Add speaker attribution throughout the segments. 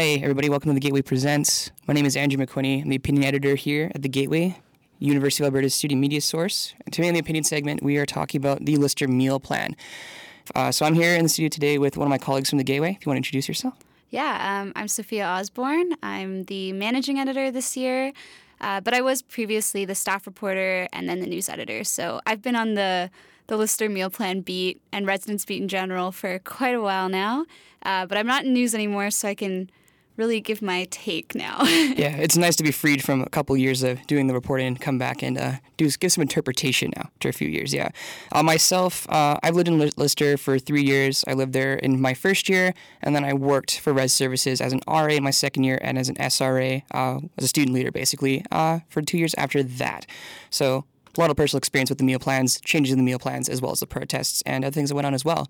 Speaker 1: Hey, everybody, welcome to The Gateway Presents. My name is Andrew McQuinney. I'm the opinion editor here at The Gateway, University of Alberta's student media source. And today in the opinion segment, we are talking about the Lister meal plan. Uh, so I'm here in the studio today with one of my colleagues from The Gateway. If you want to introduce yourself.
Speaker 2: Yeah, um, I'm Sophia Osborne. I'm the managing editor this year, uh, but I was previously the staff reporter and then the news editor. So I've been on the the Lister meal plan beat and residence beat in general for quite a while now. Uh, but I'm not in news anymore, so I can really give my take now.
Speaker 1: yeah, it's nice to be freed from a couple years of doing the reporting and come back and uh, do give some interpretation now after a few years. Yeah, uh, myself, uh, I've lived in Lister for three years. I lived there in my first year, and then I worked for Res Services as an RA in my second year and as an SRA uh, as a student leader, basically, uh, for two years after that. So a lot of personal experience with the meal plans, changes in the meal plans, as well as the protests and other things that went on as well.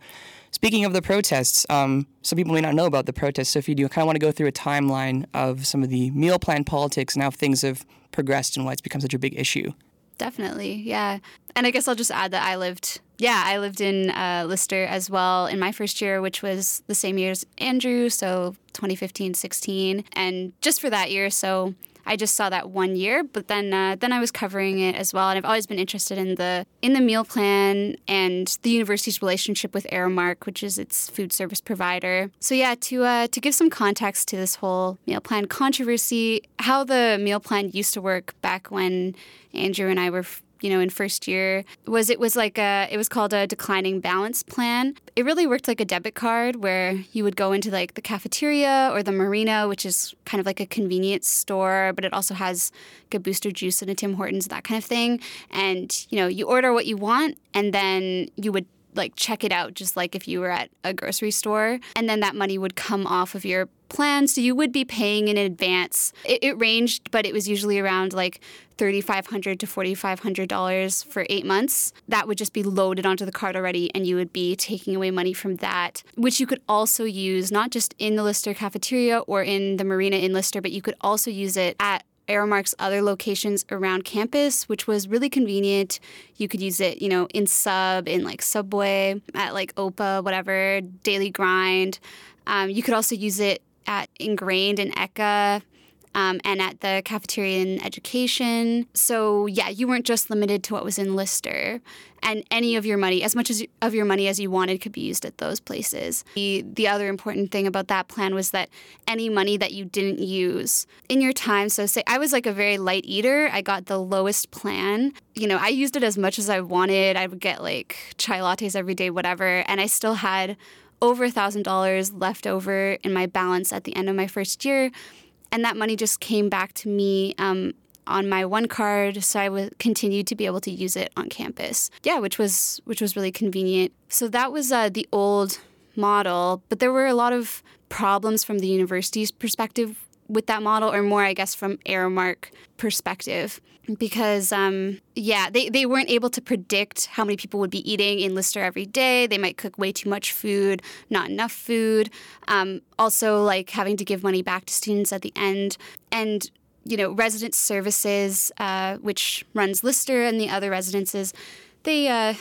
Speaker 1: Speaking of the protests, um, some people may not know about the protests. So if you do I kind of want to go through a timeline of some of the meal plan politics and how things have progressed and why it's become such a big issue.
Speaker 2: Definitely, yeah. And I guess I'll just add that I lived, yeah, I lived in uh, Lister as well in my first year, which was the same year as Andrew, so 2015 16. And just for that year, so I just saw that one year, but then uh, then I was covering it as well, and I've always been interested in the in the meal plan and the university's relationship with Aramark, which is its food service provider. So yeah, to uh, to give some context to this whole meal plan controversy, how the meal plan used to work back when Andrew and I were you know in first year was it was like a it was called a declining balance plan. It really worked like a debit card where you would go into like the cafeteria or the marina which is kind of like a convenience store but it also has like a booster juice and a tim hortons that kind of thing. And you know you order what you want and then you would like check it out just like if you were at a grocery store. And then that money would come off of your plan so you would be paying in advance it, it ranged but it was usually around like 3500 to $4500 for eight months that would just be loaded onto the card already and you would be taking away money from that which you could also use not just in the lister cafeteria or in the marina in lister but you could also use it at Aramark's other locations around campus, which was really convenient. You could use it, you know, in sub, in like Subway, at like OPA, whatever, Daily Grind. Um, you could also use it at Ingrained and ECHA um, and at the cafeteria in education. So yeah, you weren't just limited to what was in Lister, and any of your money, as much as of your money as you wanted, could be used at those places. The the other important thing about that plan was that any money that you didn't use in your time. So say I was like a very light eater, I got the lowest plan. You know, I used it as much as I wanted. I would get like chai lattes every day, whatever, and I still had over a $1,000 left over in my balance at the end of my first year. And that money just came back to me um, on my one card, so I would continue to be able to use it on campus. Yeah, which was which was really convenient. So that was uh, the old model, but there were a lot of problems from the university's perspective with that model, or more, I guess, from Aramark perspective. Because um, yeah they, they weren't able to predict how many people would be eating in lister every day. They might cook way too much food not enough food. Um, also like having to give money back to students at the end. And you know resident services uh, which runs lister and the other residences they uh,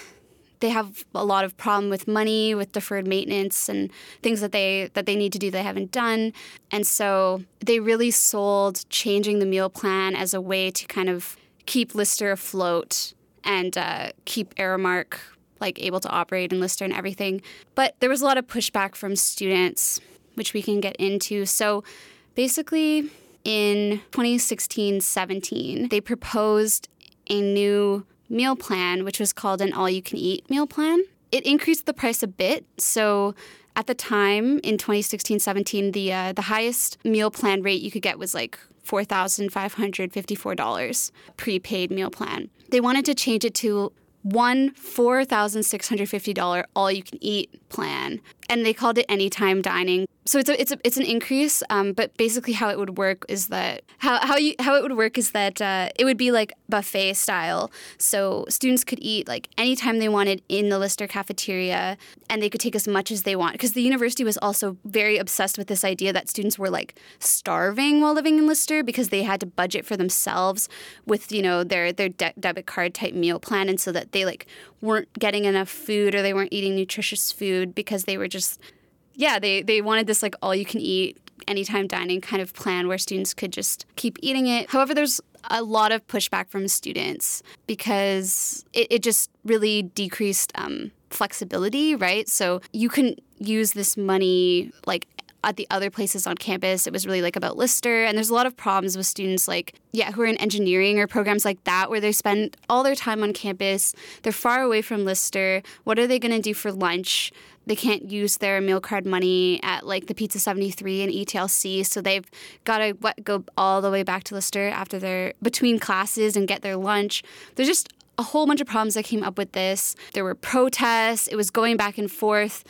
Speaker 2: they have a lot of problem with money, with deferred maintenance and things that they that they need to do they haven't done. And so they really sold changing the meal plan as a way to kind of keep Lister afloat and uh, keep Aramark like able to operate in Lister and everything. But there was a lot of pushback from students, which we can get into. So basically in 2016-17, they proposed a new meal plan, which was called an all you can eat meal plan. It increased the price a bit. So at the time in 2016 17, the, uh, the highest meal plan rate you could get was like $4,554 prepaid meal plan. They wanted to change it to one $4,650 all you can eat plan. And they called it anytime dining so it's a, it's a, it's an increase, um, but basically how it would work is that how how you how it would work is that uh, it would be like buffet style. So students could eat like anytime they wanted in the Lister cafeteria, and they could take as much as they want. Because the university was also very obsessed with this idea that students were like starving while living in Lister because they had to budget for themselves with you know their their de- debit card type meal plan, and so that they like weren't getting enough food or they weren't eating nutritious food because they were just yeah, they they wanted this like all you can eat anytime dining kind of plan where students could just keep eating it. However, there's a lot of pushback from students because it, it just really decreased um, flexibility, right? So you can use this money like at the other places on campus. It was really like about Lister. And there's a lot of problems with students like, yeah, who are in engineering or programs like that where they spend all their time on campus. They're far away from Lister. What are they going to do for lunch? They can't use their meal card money at like the Pizza 73 and ETLC. So they've got to go all the way back to Lister after they're between classes and get their lunch. There's just a whole bunch of problems that came up with this. There were protests. It was going back and forth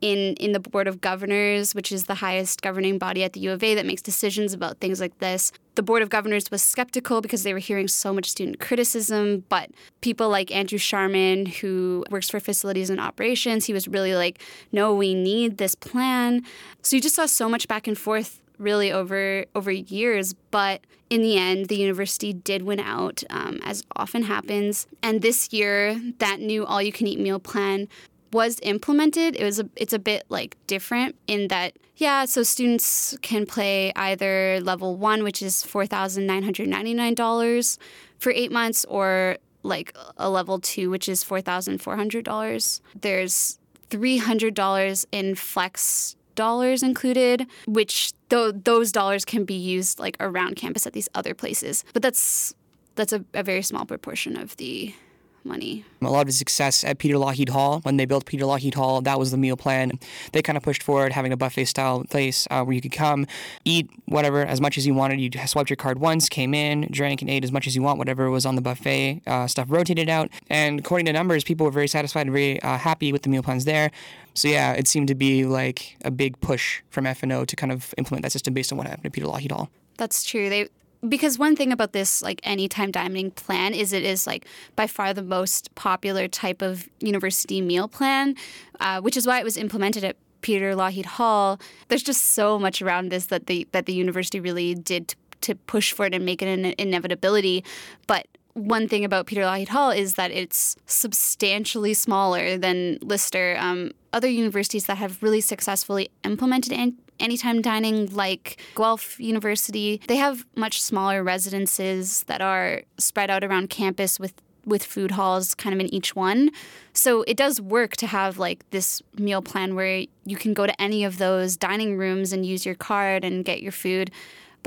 Speaker 2: in in the board of governors, which is the highest governing body at the U of A that makes decisions about things like this. The board of governors was skeptical because they were hearing so much student criticism, but people like Andrew Sharman, who works for facilities and operations, he was really like, "No, we need this plan." So you just saw so much back and forth really over over years but in the end the university did win out um, as often happens and this year that new all you can eat meal plan was implemented, it was a, it's a bit like different in that yeah, so students can play either level one, which is four thousand nine hundred ninety nine dollars for eight months, or like a level two, which is four thousand four hundred dollars. There's three hundred dollars in flex dollars included, which th- those dollars can be used like around campus at these other places. But that's that's a, a very small proportion of the money.
Speaker 1: A lot of the success at Peter Lougheed Hall, when they built Peter Lougheed Hall, that was the meal plan. They kind of pushed forward having a buffet style place uh, where you could come, eat whatever, as much as you wanted. You swiped your card once, came in, drank, and ate as much as you want, whatever was on the buffet. Uh, stuff rotated out. And according to numbers, people were very satisfied and very uh, happy with the meal plans there. So yeah, it seemed to be like a big push from FNO to kind of implement that system based on what happened at Peter Lougheed Hall.
Speaker 2: That's true. They because one thing about this like anytime dining plan is it is like by far the most popular type of university meal plan uh, which is why it was implemented at peter lougheed hall. There's just so much around this that the that the university really did to, to push for it and make it an inevitability. But one thing about Peter Lougheed Hall is that it's substantially smaller than Lister. Um, other universities that have really successfully implemented anytime dining like Guelph University. They have much smaller residences that are spread out around campus with with food halls kind of in each one. So it does work to have like this meal plan where you can go to any of those dining rooms and use your card and get your food.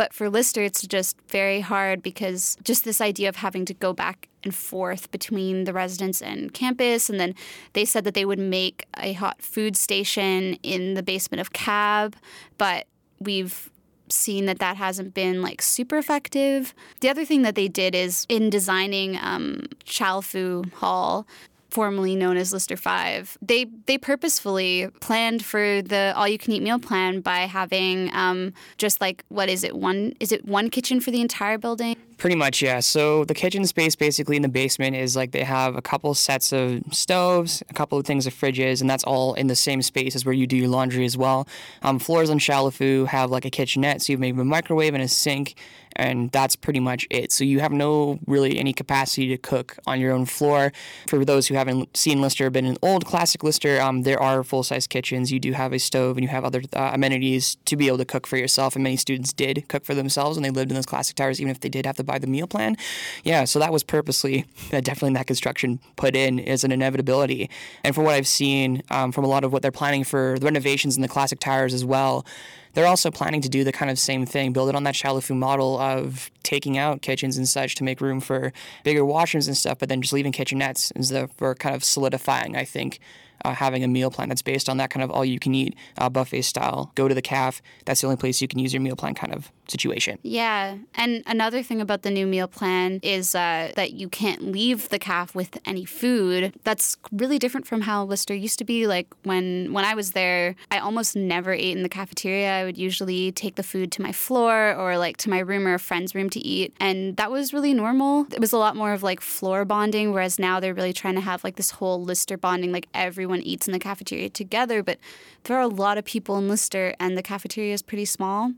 Speaker 2: But for Lister, it's just very hard because just this idea of having to go back and forth between the residence and campus. And then they said that they would make a hot food station in the basement of Cab, but we've seen that that hasn't been like super effective. The other thing that they did is in designing um, Chalofu Hall, formerly known as Lister 5, they they purposefully planned for the all you can eat meal plan by having um, just like what is it one is it one kitchen for the entire building?
Speaker 1: Pretty much, yeah. So the kitchen space basically in the basement is like they have a couple sets of stoves, a couple of things of fridges, and that's all in the same space as where you do your laundry as well. Um, floors on Chalofu have like a kitchenette, so you have maybe a microwave and a sink, and that's pretty much it. So you have no really any capacity to cook on your own floor. For those who haven't seen Lister, been an old classic Lister, um, there are full size kitchens. You do have a stove and you have other uh, amenities to be able to cook for yourself. And many students did cook for themselves and they lived in those classic towers, even if they did have to buy the meal plan. Yeah, so that was purposely definitely that construction put in as an inevitability. And from what I've seen um, from a lot of what they're planning for the renovations in the classic towers as well, they're also planning to do the kind of same thing, build it on that Chalofu model of taking out kitchens and such to make room for bigger washrooms and stuff, but then just leaving kitchenettes as the, for kind of solidifying, I think, uh, having a meal plan that's based on that kind of all you can eat uh, buffet style. Go to the CAF. That's the only place you can use your meal plan kind of situation.
Speaker 2: Yeah. And another thing about the new meal plan is uh, that you can't leave the CAF with any food. That's really different from how Lister used to be. Like when when I was there, I almost never ate in the cafeteria. I would usually take the food to my floor or like to my room or a friend's room to eat. And that was really normal. It was a lot more of like floor bonding, whereas now they're really trying to have like this whole Lister bonding, like everyone everyone eats in the cafeteria together, but there are a lot of people in Lister and the cafeteria is pretty small.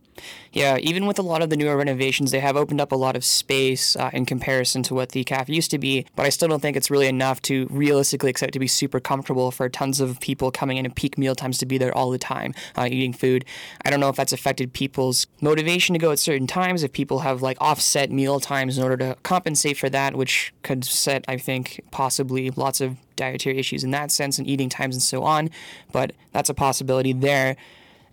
Speaker 1: Yeah, even with a lot of the newer renovations, they have opened up a lot of space uh, in comparison to what the cafe used to be, but I still don't think it's really enough to realistically expect to be super comfortable for tons of people coming in at peak meal times to be there all the time uh, eating food. I don't know if that's affected people's motivation to go at certain times, if people have like offset meal times in order to compensate for that, which could set, I think, possibly lots of dietary issues in that sense and eating times and so on. But that's a possibility there.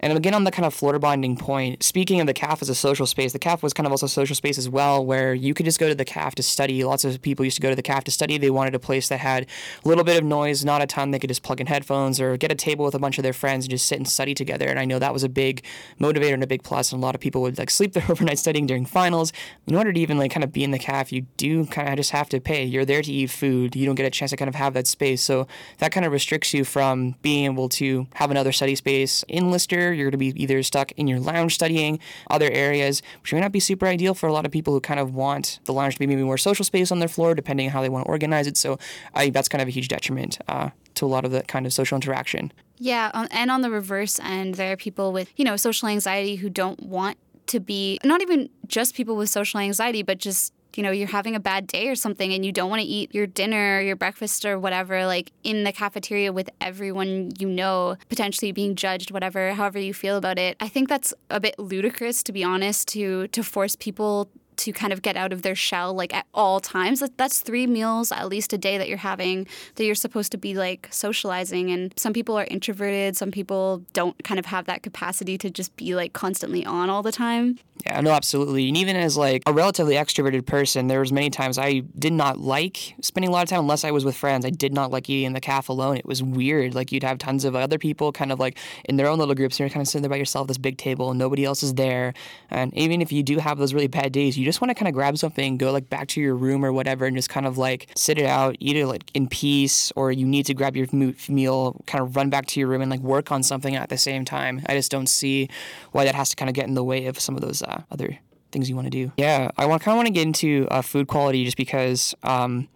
Speaker 1: And again, on the kind of floor bonding point, speaking of the CAF as a social space, the CAF was kind of also a social space as well, where you could just go to the CAF to study. Lots of people used to go to the CAF to study. They wanted a place that had a little bit of noise, not a ton. They could just plug in headphones or get a table with a bunch of their friends and just sit and study together. And I know that was a big motivator and a big plus. And a lot of people would like sleep there overnight studying during finals. In order to even like kind of be in the CAF, you do kind of just have to pay. You're there to eat food. You don't get a chance to kind of have that space. So that kind of restricts you from being able to have another study space in Lister. You're going to be either stuck in your lounge studying, other areas, which may not be super ideal for a lot of people who kind of want the lounge to be maybe more social space on their floor, depending on how they want to organize it. So I that's kind of a huge detriment uh, to a lot of the kind of social interaction.
Speaker 2: Yeah, and on the reverse end, there are people with, you know, social anxiety who don't want to be, not even just people with social anxiety, but just you know, you're having a bad day or something and you don't want to eat your dinner or your breakfast or whatever, like in the cafeteria with everyone you know, potentially being judged, whatever, however you feel about it. I think that's a bit ludicrous, to be honest, to to force people to kind of get out of their shell like at all times. That's three meals at least a day that you're having that you're supposed to be like socializing. And some people are introverted, some people don't kind of have that capacity to just be like constantly on all the time.
Speaker 1: Yeah, no, absolutely. And even as like a relatively extroverted person, there was many times I did not like spending a lot of time unless I was with friends. I did not like eating in the CAF alone. It was weird. Like you'd have tons of other people kind of like in their own little groups. And you're kind of sitting there by yourself, this big table, and nobody else is there. And even if you do have those really bad days, you just want to kind of grab something, go like back to your room or whatever, and just kind of like sit it out, eat it like in peace, or you need to grab your meal, kind of run back to your room and like work on something at the same time. I just don't see why that has to kind of get in the way of some of those uh, other things you want to do. Yeah, I want kind of want to get into uh, food quality just because. Um,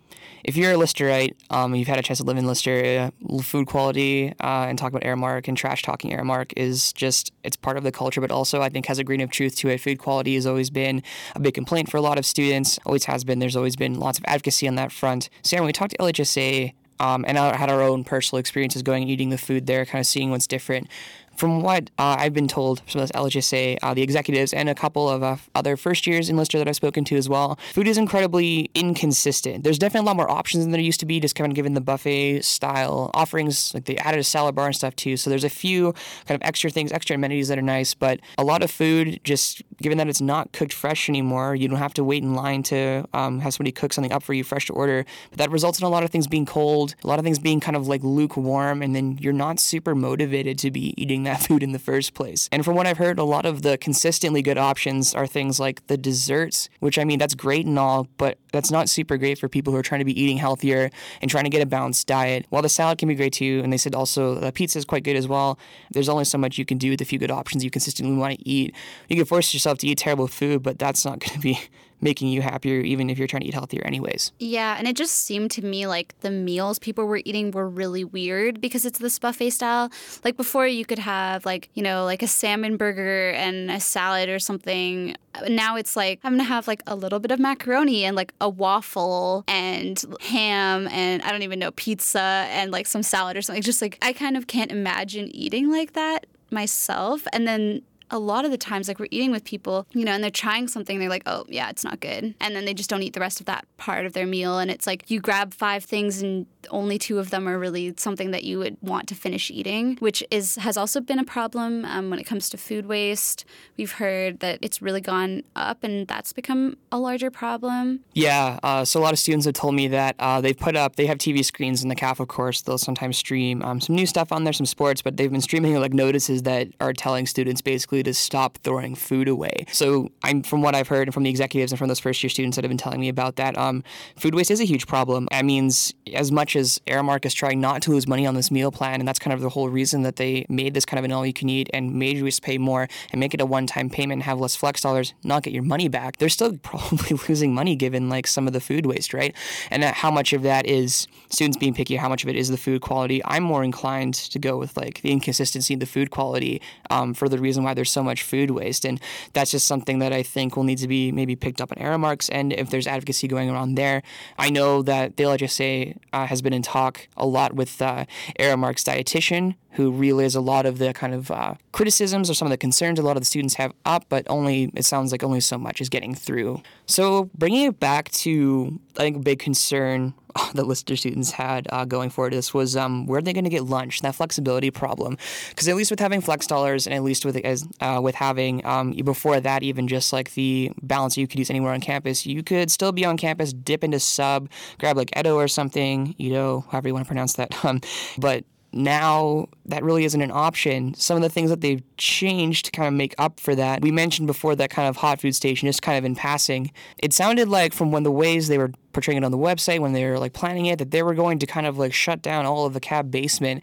Speaker 1: if you're a Listerite, um, you've had a chance to live in Lister, uh, food quality uh, and talk about Aramark and trash talking Aramark is just, it's part of the culture, but also I think has a grain of truth to it. Food quality has always been a big complaint for a lot of students, always has been. There's always been lots of advocacy on that front. Sam, when we talked to LHSA, um, and I had our own personal experiences going and eating the food there, kind of seeing what's different from what uh, I've been told from this LHSA, uh, the executives, and a couple of uh, other first years in Lister that I've spoken to as well, food is incredibly inconsistent. There's definitely a lot more options than there used to be, just kind of given the buffet style offerings. Like they added a salad bar and stuff too. So there's a few kind of extra things, extra amenities that are nice, but a lot of food, just given that it's not cooked fresh anymore, you don't have to wait in line to um, have somebody cook something up for you fresh to order. But that results in a lot of things being cold, a lot of things being kind of like lukewarm, and then you're not super motivated to be eating that food in the first place. And from what I've heard, a lot of the consistently good options are things like the desserts, which I mean, that's great and all, but that's not super great for people who are trying to be eating healthier and trying to get a balanced diet. While the salad can be great too, and they said also the pizza is quite good as well, there's only so much you can do with a few good options you consistently want to eat. You can force yourself to eat terrible food, but that's not going to be making you happier, even if you're trying to eat healthier, anyways.
Speaker 2: Yeah, and it just seemed to me like the meals people were eating were really weird because it's this buffet style. Like before, you could have like, you know, like a salmon burger and a salad or something. Now it's like, I'm gonna have like a little bit of macaroni and like a waffle and ham and I don't even know, pizza and like some salad or something. Just like, I kind of can't imagine eating like that myself. And then a lot of the times, like we're eating with people, you know, and they're trying something, they're like, oh, yeah, it's not good. And then they just don't eat the rest of that part of their meal. And it's like you grab five things and only two of them are really something that you would want to finish eating, which is has also been a problem um, when it comes to food waste. We've heard that it's really gone up and that's become a larger problem.
Speaker 1: Yeah. Uh, so a lot of students have told me that uh, they've put up, they have TV screens in the CAF, of course. They'll sometimes stream um, some new stuff on there, some sports, but they've been streaming like notices that are telling students basically to stop throwing food away. So I'm from what I've heard and from the executives and from those first year students that have been telling me about that, um, food waste is a huge problem. That means as much much as Aramark is trying not to lose money on this meal plan, and that's kind of the whole reason that they made this kind of an all you can eat and made you pay more and make it a one time payment and have less flex dollars, not get your money back, they're still probably losing money given like some of the food waste, right? And how much of that is students being picky, how much of it is the food quality. I'm more inclined to go with like the inconsistency in the food quality um, for the reason why there's so much food waste. And that's just something that I think will need to be maybe picked up on Aramark's and if there's advocacy going around there. I know that the LHSA uh, has been in talk a lot with uh, Aramark's dietitian who relays a lot of the kind of uh, criticisms or some of the concerns a lot of the students have up, but only it sounds like only so much is getting through. So bringing it back to I think a big concern that the Lister students had uh, going forward this was um, where are they going to get lunch? That flexibility problem, because at least with having flex dollars and at least with as uh, with having um, before that even just like the balance you could use anywhere on campus, you could still be on campus, dip into sub, grab like Edo or something, Edo, however you want to pronounce that. Um, but now that really isn't an option. Some of the things that they've changed to kind of make up for that, we mentioned before that kind of hot food station, just kind of in passing. It sounded like from when the ways they were portraying it on the website when they were like planning it that they were going to kind of like shut down all of the cab basement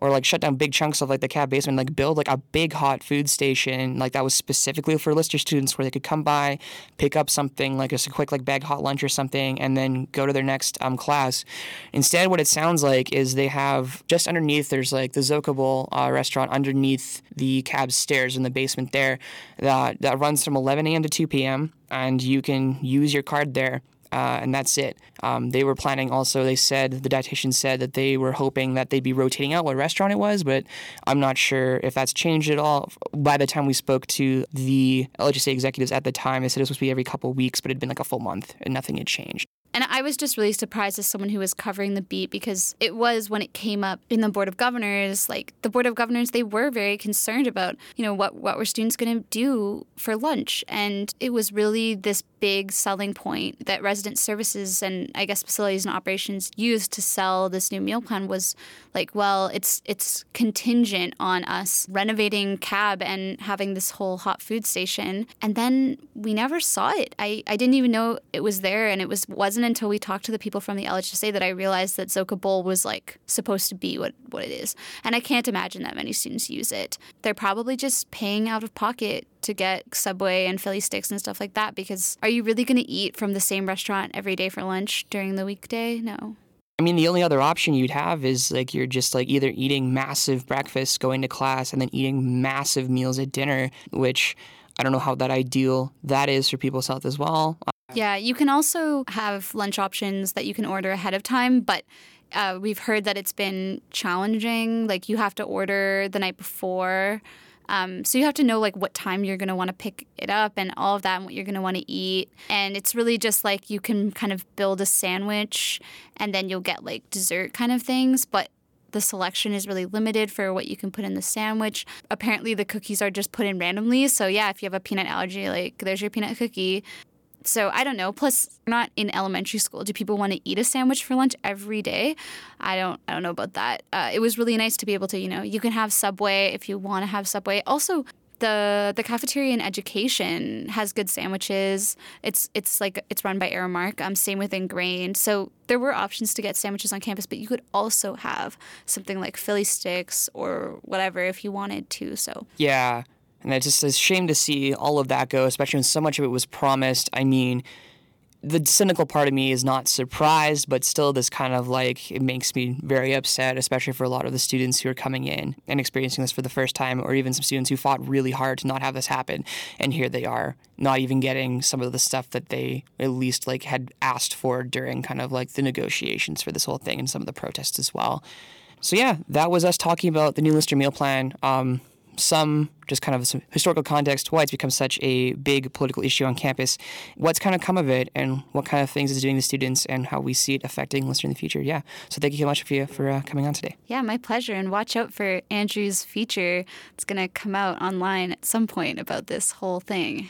Speaker 1: or like shut down big chunks of like the cab basement like build like a big hot food station like that was specifically for lister students where they could come by pick up something like just a quick like bag hot lunch or something and then go to their next um, class. Instead what it sounds like is they have just underneath there's like the zoka bowl uh, restaurant underneath the cab stairs in the basement there that, that runs from 11 a.m to 2 p.m and you can use your card there uh, and that's it. Um, they were planning also, they said, the dietitian said that they were hoping that they'd be rotating out what restaurant it was, but I'm not sure if that's changed at all. By the time we spoke to the LHSA executives at the time, they said it was supposed to be every couple weeks, but it'd been like a full month and nothing had changed.
Speaker 2: And I was just really surprised as someone who was covering the beat because it was when it came up in the Board of Governors, like the Board of Governors, they were very concerned about, you know, what, what were students going to do for lunch. And it was really this big selling point that resident services and I guess facilities and operations used to sell this new meal plan was like, well, it's it's contingent on us renovating cab and having this whole hot food station. And then we never saw it. I, I didn't even know it was there and it was wasn't until we talked to the people from the LHSA that I realized that Zoka Bowl was like supposed to be what, what it is. And I can't imagine that many students use it. They're probably just paying out of pocket to get Subway and Philly sticks and stuff like that because are you really going to eat from the same restaurant every day for lunch during the weekday? No.
Speaker 1: I mean, the only other option you'd have is like you're just like either eating massive breakfasts, going to class, and then eating massive meals at dinner, which I don't know how that ideal that is for people's health as well.
Speaker 2: Yeah, you can also have lunch options that you can order ahead of time, but uh, we've heard that it's been challenging. Like you have to order the night before. Um, so you have to know like what time you're going to want to pick it up and all of that and what you're going to want to eat. And it's really just like you can kind of build a sandwich and then you'll get like dessert kind of things. But the selection is really limited for what you can put in the sandwich. Apparently, the cookies are just put in randomly. So, yeah, if you have a peanut allergy, like there's your peanut cookie so I don't know. Plus, not in elementary school. Do people want to eat a sandwich for lunch every day? I don't. I don't know about that. Uh, it was really nice to be able to, you know, you can have Subway if you want to have Subway. Also, the the cafeteria in education has good sandwiches. It's it's like it's run by Aramark. Um, same with Ingrained. So there were options to get sandwiches on campus, but you could also have something like Philly sticks or whatever if you wanted to. So
Speaker 1: yeah. And it's just a shame to see all of that go, especially when so much of it was promised. I mean, the cynical part of me is not surprised, but still, this kind of like it makes me very upset, especially for a lot of the students who are coming in and experiencing this for the first time, or even some students who fought really hard to not have this happen, and here they are, not even getting some of the stuff that they at least like had asked for during kind of like the negotiations for this whole thing and some of the protests as well. So yeah, that was us talking about the new Lister meal plan. Um, some just kind of historical context why it's become such a big political issue on campus, what's kind of come of it, and what kind of things it's doing to students, and how we see it affecting Lister in the future. Yeah. So thank you so much for, for uh, coming on today.
Speaker 2: Yeah, my pleasure. And watch out for Andrew's feature. It's going to come out online at some point about this whole thing.